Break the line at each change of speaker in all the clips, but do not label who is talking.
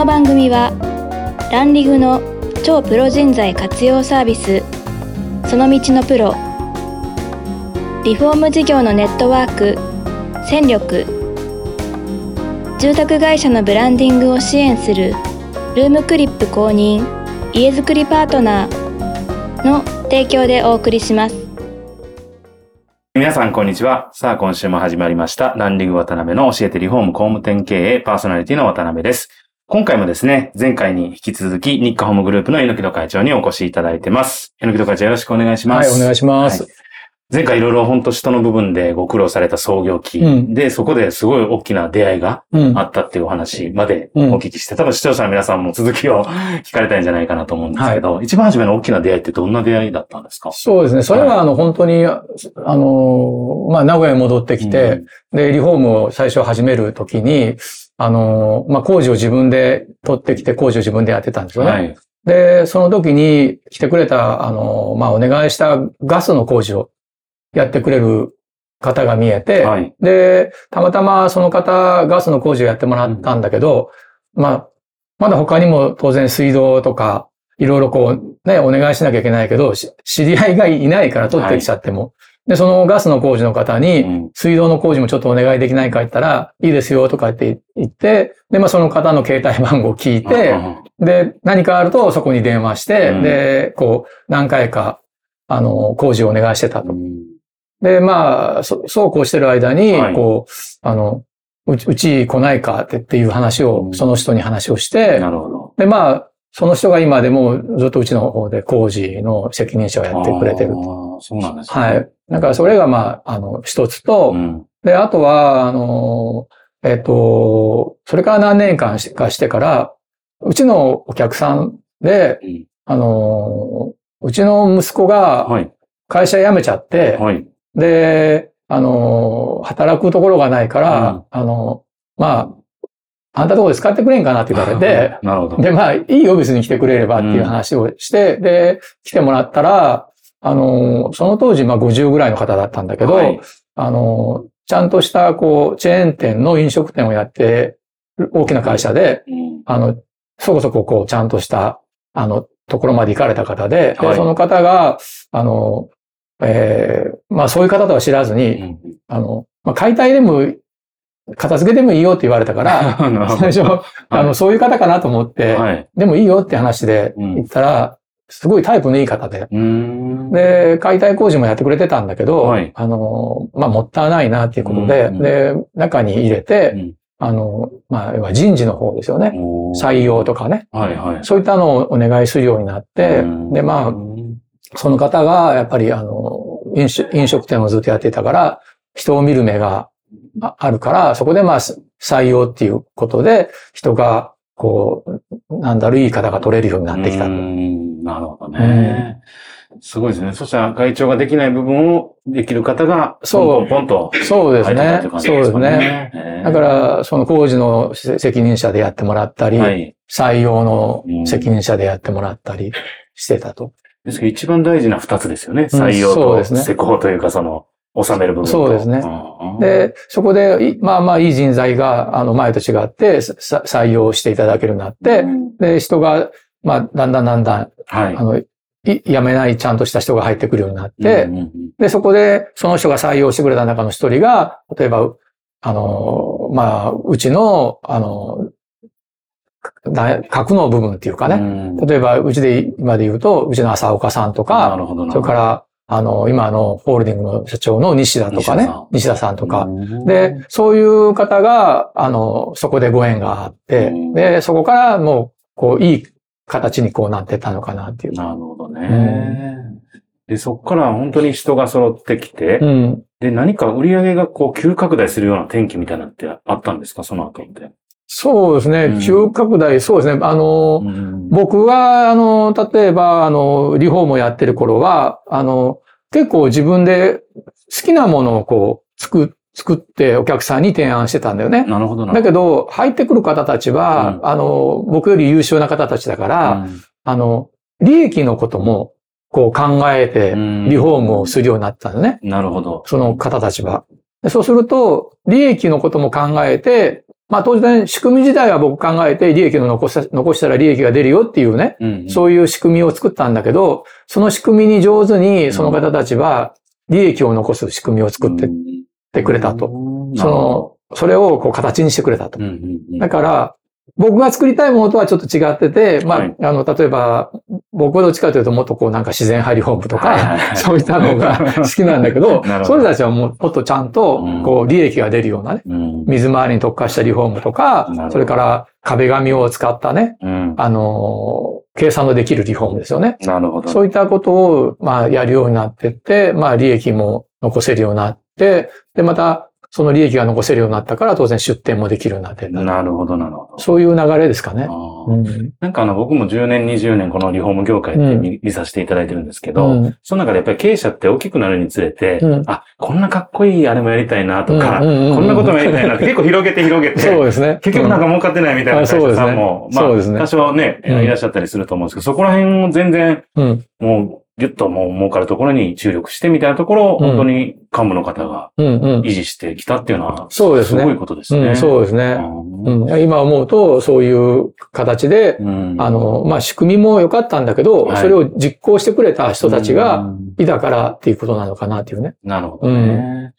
の番組はランリグの超プロ人材活用サービスその道のプロリフォーム事業のネットワーク戦力住宅会社のブランディングを支援するルームクリップ公認家づくりパートナーの提供でお送りします
皆さん、こんにちは。さあ、今週も始まりました。ランディング渡辺の教えてリフォーム工務店経営パーソナリティの渡辺です。今回もですね、前回に引き続き、日課ホームグループの榎戸会長にお越しいただいてます。榎戸会長よろしくお願いします。
はい、お願いします。
はい前回いろいろ本当人の部分でご苦労された創業期、
うん
で、そこですごい大きな出会いが
うん。
あったっていうお話まで
うん
お聞きして、多分視聴者の皆さんも続きを 聞かれたんじゃないかなと思うんですけど、一番初めの大きな出会いってどんな出会いだったんですか？
そうですね。それは、あの、本当に、あの、まあ、名古屋に戻ってきて、で、リフォームを最初始めるときに、あの、まあ、工事を自分で取ってきて、工事を自分でやってたんですよね。
はい。
で、その時に来てくれた、あの、まあ、お願いしたガスの工事をやってくれる方が見えて、
はい。
で、たまたまその方、ガスの工事をやってもらったんだけど、まあ、まだ他にも当然水道とか、いろいろこう、ね、お願いしなきゃいけないけど、し知り合いがいないから取ってきちゃっても。で、そのガスの工事の方に、
うん。
水道の工事もちょっとお願いできないか言ったら、いいですよとかって言って、で、まあその方の携帯番号を聞いて、で、何かあるとそこに電話して、
うん。
で、こう、何回か、あの、工事をお願いしてたと。で、まあ、そそうこうしてる間に、
はい。
こう、あの、うち、来ないかってっていう話を、
うん。
その人に話をして。で、まあ、その人が今でもずっとうちの方で工事の責任者をやってくれてる
そうなんですね。
はい。だからそれがまあ、あの、一つと、
うん。
で、あとは、あの、えっと、それから何年間しかしてから、うちのお客さんで、
うん
あの、うちの息子が
はい。
会社辞めちゃって、
はい。
で、あの、働くところがないから、
うん
あの、まあ、あんたとこで使ってくれんかなって言われて、
なるほど。
で、まあ、いいよ、別に来てくれればっていう話をして、で、来てもらったら、あの、その当時、まあ50ぐらいの方だったんだけど、
はい。
あの、ちゃんとした、こう、チェーン店の飲食店をやってる大きな会社で、
うん。
あの、そこそこ、こう、ちゃんとした、あの、ところまで行かれた方で、で
はい。
その方が、あの、えーまあそういう方とは知らずに、
うん。
あの、まあ解体でも、片付けでもいいよって言われたから、最初、あの、そういう方かなと思って、
はい。
でもいいよって話で言ったら、すごいタイプのいい方で。で、解体工事もやってくれてたんだけど、
はい
あの、まあ、もったいないなっていうことで、
うん
で、中に入れて、
うん
あの、まあ、要は人事の方ですよね。採用とかね。
はいはい。
そういったのをお願いするようになって
うん、
で、まあ、その方が、やっぱり、あの、飲食飲食店をずっとやってたから、人を見る目がああるから、そこでまあ、す採用っていうことで、人が、こう、なんだろう、いい方が取れるようになってきた
なるほどね。すごいですね。そしたら会長ができない部分をできる方が、
そう
ポンと
そうですねそうです
か
ね。だから、その工事のせ責任者でやってもらったり、
はい。
採用の責任者でやってもらったりしてたと。
ですけど一番大事な二つですよね。
うん
採用と施工というか、その、収める部分と。
そうですね
うん
で、そこで、いまあまあいい人材が、あの、前と違って、さ採用していただけるようになって、で、人が、まあ、だんだんだんだん、
はい。
あの、い辞めないちゃんとした人が入ってくるようになって、
うんうんうん
で、そこで、その人が採用してくれた中の一人が、例えば、あの、まあ、うちの、あの、だ核の部分っていうかね、
うん
例えば、うちで今で言うと、うちの浅岡さんと
な
か。それから、あの、今のホールディングの社長の西田とかね
西田さん、
とか。
うん
で、そういう方が、あの、そこでご縁があって
うん、
で、そこからもう、こう、いい形にこうなってったのかなっていう。
なるほどね。で、そこから本当に人が揃ってきて、
うん。
で、何か売り上げがこう急拡大するような転機みたいなのってあったんですか？その後って。
そうですね。
うん
急拡大、そうですね。あの、
うん
僕は、あの、例えば、あの、リフォームをやってる頃は、あの、結構自分で好きなものをこう、作、作ってお客さんに提案してたんだよね。
なるほどな。
だけど、入ってくる方たちは、
うん
あの、僕より優秀な方たちだから、
うん
あの、利益のことも、こう考えて、
うん
リフォームをするようになったのね。
なるほど。
その方たちは。でそうすると、利益のことも考えて、まあ当然仕組み自体は僕考えて利益の残した残したら利益が出るよっていうね、
うん
そういう仕組みを作ったんだけど、その仕組みに上手にその方たちは利益を残す仕組みを作ってってくれたと。
うん
その、それをこう形にしてくれたと。だから、僕が作りたいものとはちょっと違ってて、まあ、
はい。
あの、例えば、僕はどっちかというともっとこうなんか自然派リフォームとか、
はいはいはい。
そういったのが 好きなんだけど
ど、
それたちはもっとちゃんと
うん、
こう、利益が出るようなね、
うん。
水回りに特化したリフォームとかそれから壁紙を使ったね、
うん。
あの、計算のできるリフォームですよね。
なるほど。
そういったことを、まあ、やるようになってって、まあ、利益も残せるようになって、で、また、その利益が残せるようになったから、当然出店もできるようになって
なるほど、なるほど。
そういう流れですかね。うん。
なんかあの、僕も10年、20年このリフォーム業界って見,、見させていただいてるんですけど、
うん。
その中でやっぱり経営者って大きくなるにつれて、
うん。
あ、こんなかっこいいあれもやりたいなとか、
うんうんうん。うん
こんなこともやりたいなって結構広げて広げて、
そうですね。
結局なんか儲かってないみたいな会社さんも、まあ、多少ね、
うん。
いらっしゃったりすると思うんですけど、そこら辺も全然、
うん。
もう、ぎゅっともう儲かるところに注力してみたいなところを、
うん
本当に幹部の方が
うん。うん。
維持してきたっていうのは、
そうですね
すごいことですね。
うん、そうですね。
うん
うん、今思うと、そういう形で、
うん
あの、まあ、仕組みも良かったんだけど、
はい
それを実行してくれた人たち
う
が
ん
いたからっていうことなのかなっていうね。
なるほどね。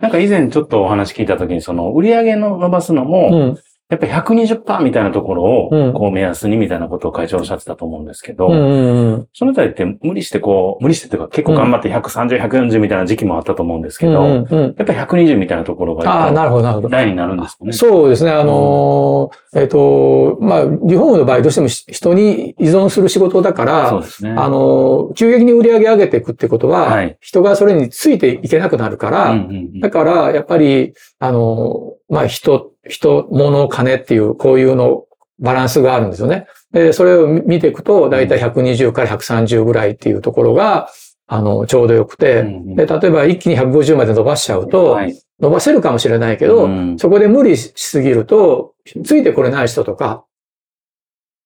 なんか以前ちょっとお話聞いたときに、その売り上げの伸ばすのも、
うん。
やっぱり120%みたいなところを、
うん
こう目安にみたいなことを会長おっしゃってたと思うんですけど、
うんうんうん。
そのあたりって無理してこう、無理してというか結構頑張って130、140みたいな時期もあったと思うんですけど、
うんうんうん。
やっぱり120みたいなところが、
ああ、なるほど、なるほど。
台になるんですかね。
そうですね。あのーえっ、と、まあ、リフォームの場合どうしてもし人に依存する仕事だから、
そうですね。
あのー急激に売り上げ上げていくってことは、
はい
人がそれについていけなくなるから、
うんうんうん
だから、やっぱり、あのーまあ、人、人、物、金っていう、こういうの、バランスがあるんですよね。で、それを見ていくと、だいたい120から130ぐらいっていうところが、あの、ちょうどよくて、で、例えば一気に150まで伸ばしちゃうと、
はい
伸ばせるかもしれないけど、
うん
そこで無理しすぎると、ついてこれない人とか、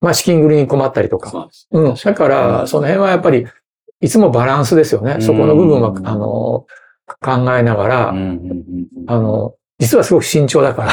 まあ資金繰りに困ったりとか。
そう
ん。だから、その辺はやっぱり、いつもバランスですよね。そこの部分は、
うん
あの、考えながら、あの、実はすごく慎重だか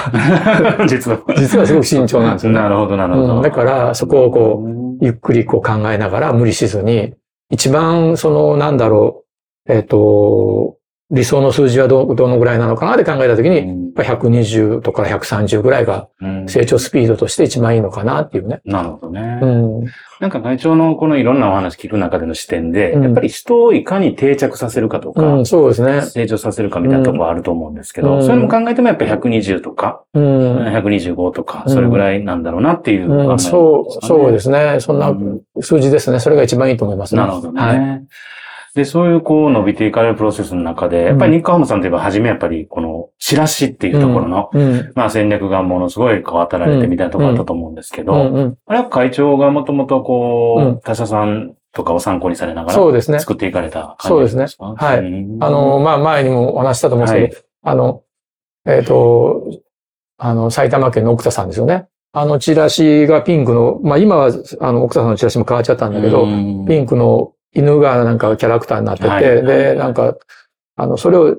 ら、
実は。
実はすごく慎重なんですよね。
なるほど、なるほど。
うんだからそこをこ
う
ゆっくりこう考えながら無理しずに、一番その、なんだろう、えっ、と、理想の数字はど、どのぐらいなのかなって考えたときに、やっ
ん
ぱり120とか130ぐらいが
うん
成長スピードとして一番いいのかなっていうね。
なるほどね。
うん。
なんか会長のこのいろんなお話聞く中での視点で、
うん
やっぱり人をいかに定着させるかとか、
うん、そうですね。
成長させるかみたいなところあると思うんですけど、
うん
そういうのも考えてもやっぱり120とか、
うん。
125とか、
うん
それぐらいなんだろうなっていう、
うん、そう、そうですすね。そんな
うん
数字ですね。それが一番いいと思いますね。
なるほどね。
はい。
で、そういうこう伸びていかれるプロセスの中で、やっぱり日韓ハムさんといえば初めやっぱりこのチラシっていうところの、
うん。
まあ戦略がものすごい変わったられてみたいなところあったと思うんですけど、
うん、うん。
あれは会長がもともとこう、
うん。
他社さんとかを参考にされながら
そうですね。
作っていかれた
そうですね。
感じですか？
はい。
うん。
あの、まあ、前にもお話ししたと思うんですけど、あの、えっ、と、あの、埼玉県の奥田さんですよね。あのチラシがピンクの、まあ今は、あの、奥田さんのチラシも変わっちゃったんだけど、
うん。
ピンクの犬がなんかキャラクターになってて、
はい。
で、なんか、あの、それを、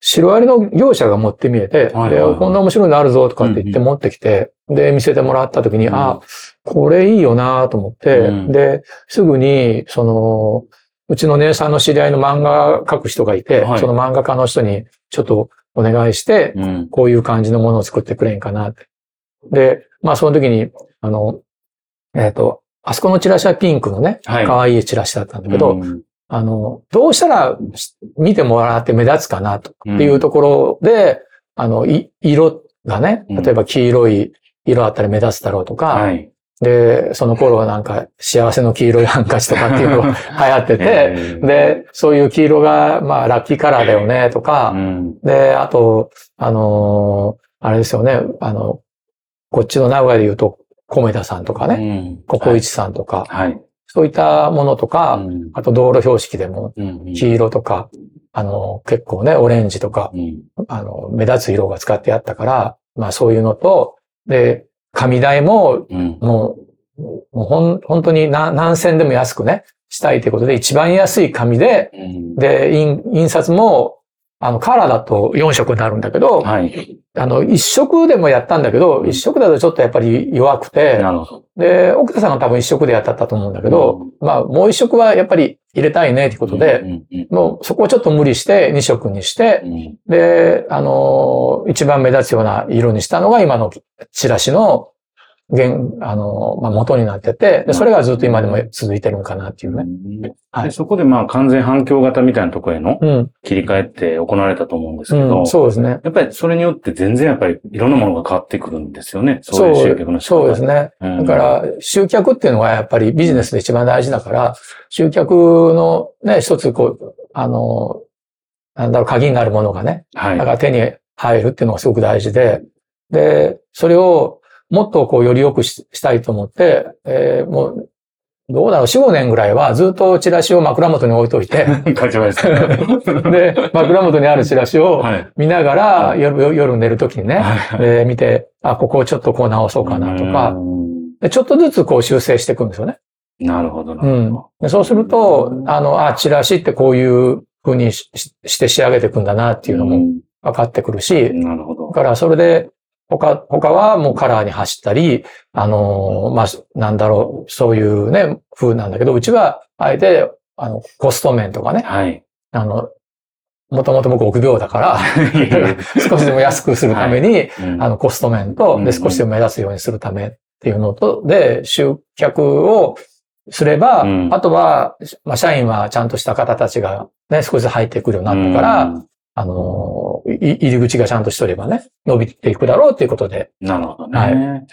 シロアリの業者が持ってみえて、
はい
で、こんな面白いのあるぞとかって言って
うん。
持ってきて、で、見せてもらった時に、
うん。
あ、これいいよなと思って、
うん。
で、すぐに、その、うちの姉さんの知り合いの漫画描く人がいて、
はい。
その漫画家の人にちょっとお願いして、
うん。
こういう感じのものを作ってくれんかなって。で、まあその時に、あの、えっ、と、あそこのチラシはピンクのね、
はい。
可愛いチラシだったんだけど、
うん。
あの、どうしたらし見てもらって目立つかなと
うん
っていうところで、あの、い色がね、
うん。
例えば黄色い色あったら目立つだろうとか、
はい。
で、その頃はなんか幸せの黄色いハンカチとかっていうのが 流行ってて、
えー
で、そういう黄色が、まあ、ラッキーカラーだよね、とか、
うん。
で、あと、あのーあれですよね、あの、こっちの名古屋で言うと、米田さんとかね、
ね
ココイチさんとか、
はい。
そういったものとか、
うん。
あと道路標識でも、
うん
黄色とか、あの、結構ね、オレンジとか、
うん。
あの、目立つ色が使ってあったから、まあそういうのと、で、紙代も、
うん。
もう、もうほん、本当に何何千でも安くね、したいということで、一番安い紙で、
うん。
で、印印刷も、あの、カラーだと4色になるんだけど、
はい。
あの、1色でもやったんだけど、1色だとちょっとやっぱり弱くて、
なるほど。
で、奥田さんが多分1色でやったったと思うんだけど、まあ、もう1色はやっぱり入れたいねということで、
うんうん
もうそこをちょっと無理して2色にして
う、ん
で、あのー一番目立つような色にしたのが今のチラシの原、あのーまあ、元になってて、で、それがずっと今でも続いてるのかなっていうね。はい
でそこでまあ完全反響型みたいなところへの
うん。
切り替えって行われたと思うんですけど、
うん、そうですね。
やっぱりそれによって全然やっぱりいろんなものが変わってくるんですよね。そういう集客の仕方
そうですね。
うん
だから、集客っていうのはやっぱりビジネスで一番大事だから、集客のね、一つこう、あの、なんだろう、鍵になるものがね、
はい。
だから手に入るっていうのがすごく大事で、で、それをもっとこうより良くししたいと思って、えーもう、どうだろう、4、5年ぐらいはずっとチラシを枕元に置いといて、
勝ちました。
で、枕元にあるチラシを
はい。
見ながら、夜夜寝るときにね、
はい
で見て、あ、ここをちょっとこう直そうかなとか、
うん
でちょっとずつこう修正していくんですよね。
なるほどな
うん
るほ。
でそうすると、あの、あ、チラシってこういう風にしして仕上げていくんだなっていうのも分かってくるし、
うんなるほど
だ。からそれで、他、他はもうカラーに走ったり、あのーまあ、なんだろう、そういうね、風なんだけど、うちは、あえて、あの、コスト面とかね、
はい。
あの、もともと僕臆病だから、少しでも安くするために、
うん。
あの、コスト面と、
うん
で、少しでも目立つようにするためっていうのと、で、集客をすれば、
うん。
あとは、まあ、社員はちゃんとした方たちがね、少しずつ入ってくるようになったから、
うん
あの、い入り口がちゃんとしとればね、伸びていくだろうということで。
なるほどね。
はい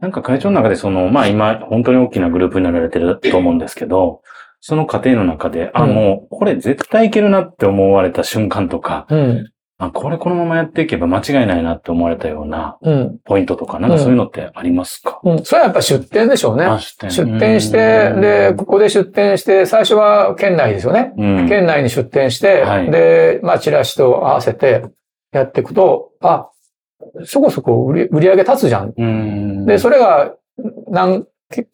なんか会長の中でその、まあ今、本当に大きなグループになられてると思うんですけど、その過程の中で、あ、
うん
もう、これ絶対いけるなって思われた瞬間とか、
うん。
あ、これこのままやっていけば間違いないなって思われたような
うん。
ポイントとか、なんかそういうのってありますか、
うん。それはやっぱ出店でしょうね。
あ出店
出店して、で、ここで出店して、最初は県内ですよね。
うん、
県内に出店して、
はい
で、まあ、チラシと合わせてやっていくと、あ、そこそこ売り売り上げ立つじゃん。
うん。
で、それが何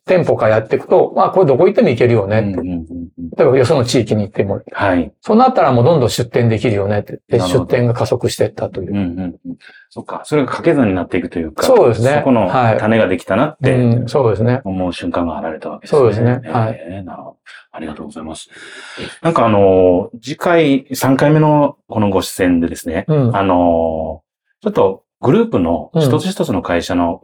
店舗かやっていくと、まあ、これどこ行っても行けるよねって。
うんうんうんうん
例えばよその地域に行っても。
はい。
そうなったらもうどんどん出店できるよねって。出店が加速していったという
うん。うんうん。そっか。それが掛け算になっていくというか。
そうですね
そこの
はい
種ができたなって
うん、そうですね。
思う瞬間があられたわけですね。
そうですねはい
えーなるほど。ありがとうございます。なんかあの、次回、3回目のこのご出演でですね、
うん。
あの、ちょっとグループの
うん
一つ一つの会社の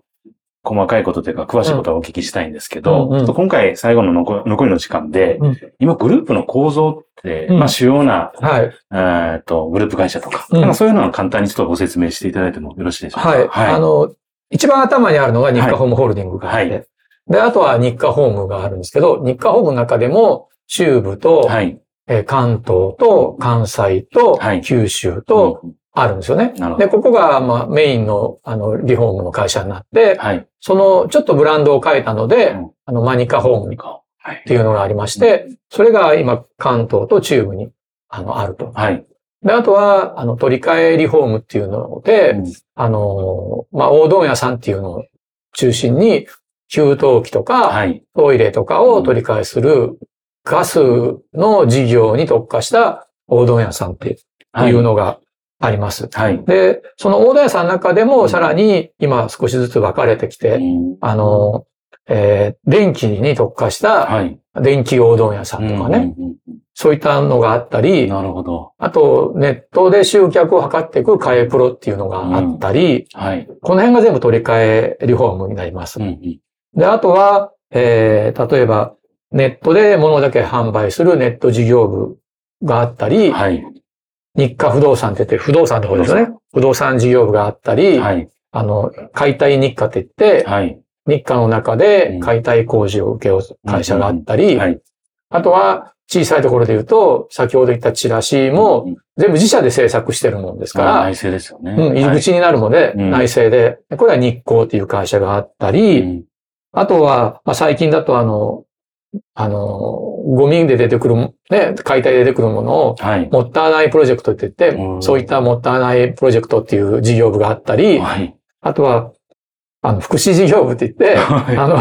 細かいことというか、詳しいことはお聞きしたいんですけど、
うんうん。
ちょっと今回最後の残残りの時間で、
うん。
今グループの構造って、
うん。
まあ主要な、
はい。
えーっと、グループ会社とか、
うん。
なんかそういうのを簡単にちょっとご説明していただいてもよろしいでしょうか？
はい。あの、一番頭にあるのが日課ホームホールディングがあって、
はい。
で、あとは日課ホームがあるんですけど、日課ホームの中でも、中部と、
はい。
えー関東と関西と
はい。
九州と
うん
あるんですよね。で。ここが、まあ、メインの、あの、リフォームの会社になって、
はい。
その、ちょっとブランドを変えたので、
うん
あの、マニカホームっ
はい。
ていうのがありまして、それが今、関東と中部に、あの、あると。
はい。
で、あとは、あの、取り替えリフォームっていうので、
うん
あの、まあ、大問屋さんっていうのを中心に、給湯器とか、
はい。
トイレとかを取り替えするガスの事業に特化した大問屋さんっていうのがあります。
はい。
で、その大問屋さんの中でもさらに今少しずつ分かれてきて、
うん
あの、えー電気に特化した
はい。
電気大問屋さんとかね、
うんうん
そういったのがあった
うん
り、
なるほど。
あとネットで集客を図っていくカエプロっていうのがあったり、
はい。
この辺が全部取り替えリフォームになります。
うんうん
で、あとは、えー、例えば、ネットで物だけ販売するネット事業部があったり、
はい。
日課不動産って言って、不動産の方ですよね。不動産事業部があったり、
はい。
あの、解体日課って言って、
はい。
日課の中で解体工事を請け負う会社があったり、
はい。
あとは、小さいところで言うと、先ほど言ったチラシも、全部自社で制作してるもんですから、
内製ですよね。
うん、入り口になるので、
うん
内製で。これは日光っていう会社があったり、
うん
あとは、まあ、最近だとあの、あの、ゴミで出てくる、ね、解体で出てくるものを、
はい。
もったいないプロジェクトって言って
う、ん
そういったもったいないプロジェクトっていう事業部があったり、
はい。
あとは、あの、福祉事業部って言って、あの、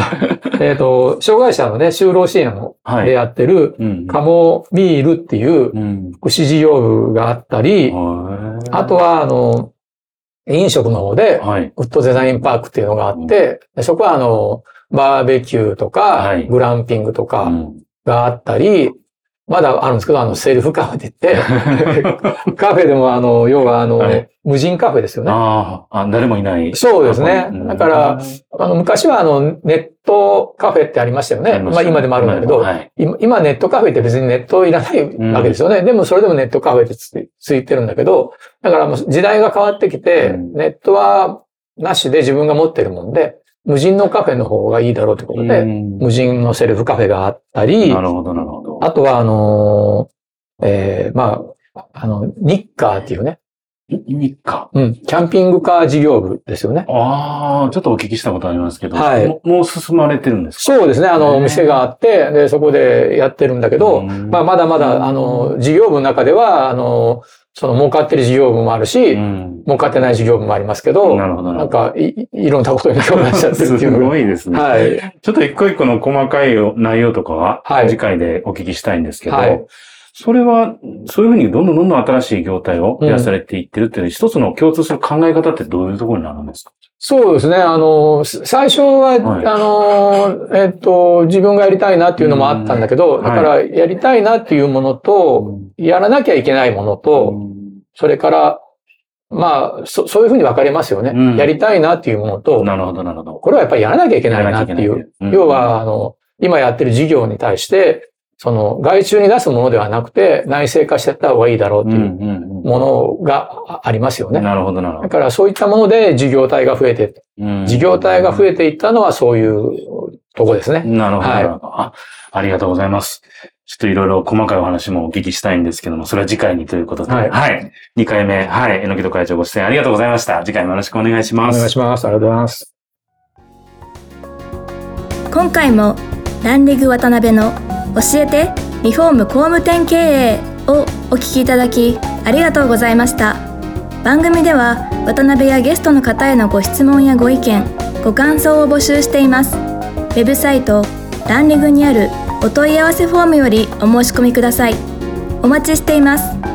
えっと、障害者のね、就労支援を
はい。
でやってる、
うん
カモミールっていう
うん。
福祉事業部があったり、あとは、あの、飲食の方で、
はい。
ウッドデザインパークっていうのがあって、でそこはあの、バーベキューとか、
はい
グランピングとか
うん
があったり、まだあるんですけど、あの、セルフカフェって言って、カフェでもあの、要はあの、
はい
無人カフェですよね。
ああ、あ、誰もいない。
そうですね
うん
だから、あの、昔はあの、ネットカフェってありましたよね。まあ今でもあるんだけど、
はい。
今今ネットカフェって別にネットいらないわけですよね。でもそれでもネットカフェってついてるんだけど、だからもう時代が変わってきて、
うん
ネットはなしで自分が持ってるもんで、無人のカフェの方がいいだろうということで、
うん
無人のセルフカフェがあったり
な、るほど、なるほど。
あとはあのーえーまあ、あの、ニッカーっていうね、
意味か。
うん、キャンピングカー事業部ですよね。
ああ、ちょっとお聞きしたことありますけど、
はい
ももう進まれてるんですか？
そうですね、あの、お店があって、で、そこでやってるんだけど、
うん
まあ、まだまだ、あの、事業部の中では、あの、その儲かってる事業部もあるし、
うん
儲かってない事業部もありますけど、
なるほど、な
なん
るほど。
かい、いろんなことに興味しちゃってるっていう
す
のが。
ごいですね。
はい。
ちょっと一個一個の細かい内容とかは、
はい
次回でお聞きしたいんですけど、
はい
それは、そういうふうにどんどんどんどん新しい業態を増やされていってるっていう、一つの共通する考え方ってどういうところになるんですか？
そうですね。あの、す最初は、
はい。
あの、えっと、自分がやりたいなっていうのもあったんだけど、
ん。
だから、やりたいなっていうものと、やらなきゃいけないものと、それから、まあ、そそういうふうに分かれますよね。
うん。
やりたいなっていうものと、
なるほど、なるほど。
これはやっぱりやらなきゃいけないなっていう。
ない。うん。
要は、あの、今やってる事業に対して、その、外注に出すものではなくて、内製化していった方がいいだろうっていうものがあありますよね。
うんなるほど、なるほど。
だからそういったもので事業体が増えて、
うん
事業体が増えていったのはそういうとこですね。
なるほど、
は
ないるほど。あ、ありがとうございます。ちょっといろいろ細かいお話もお聞きしたいんですけども、それは次回にということで。
はい
はい。2回目、はい。えのきと会長ご出演ありがとうございました。次回もよろしくお願いし
お
ます。
願いします。ありがとうございます。
今回もランリグ渡辺の教えて。リフォーム工務店経営をお聞きいただきありがとうございました。番組では渡辺やゲストの方へのご質問やご意見ご感想を募集しています。ウェブサイトランリグにあるお問い合わせフォームよりお申し込みください。お待ちしています。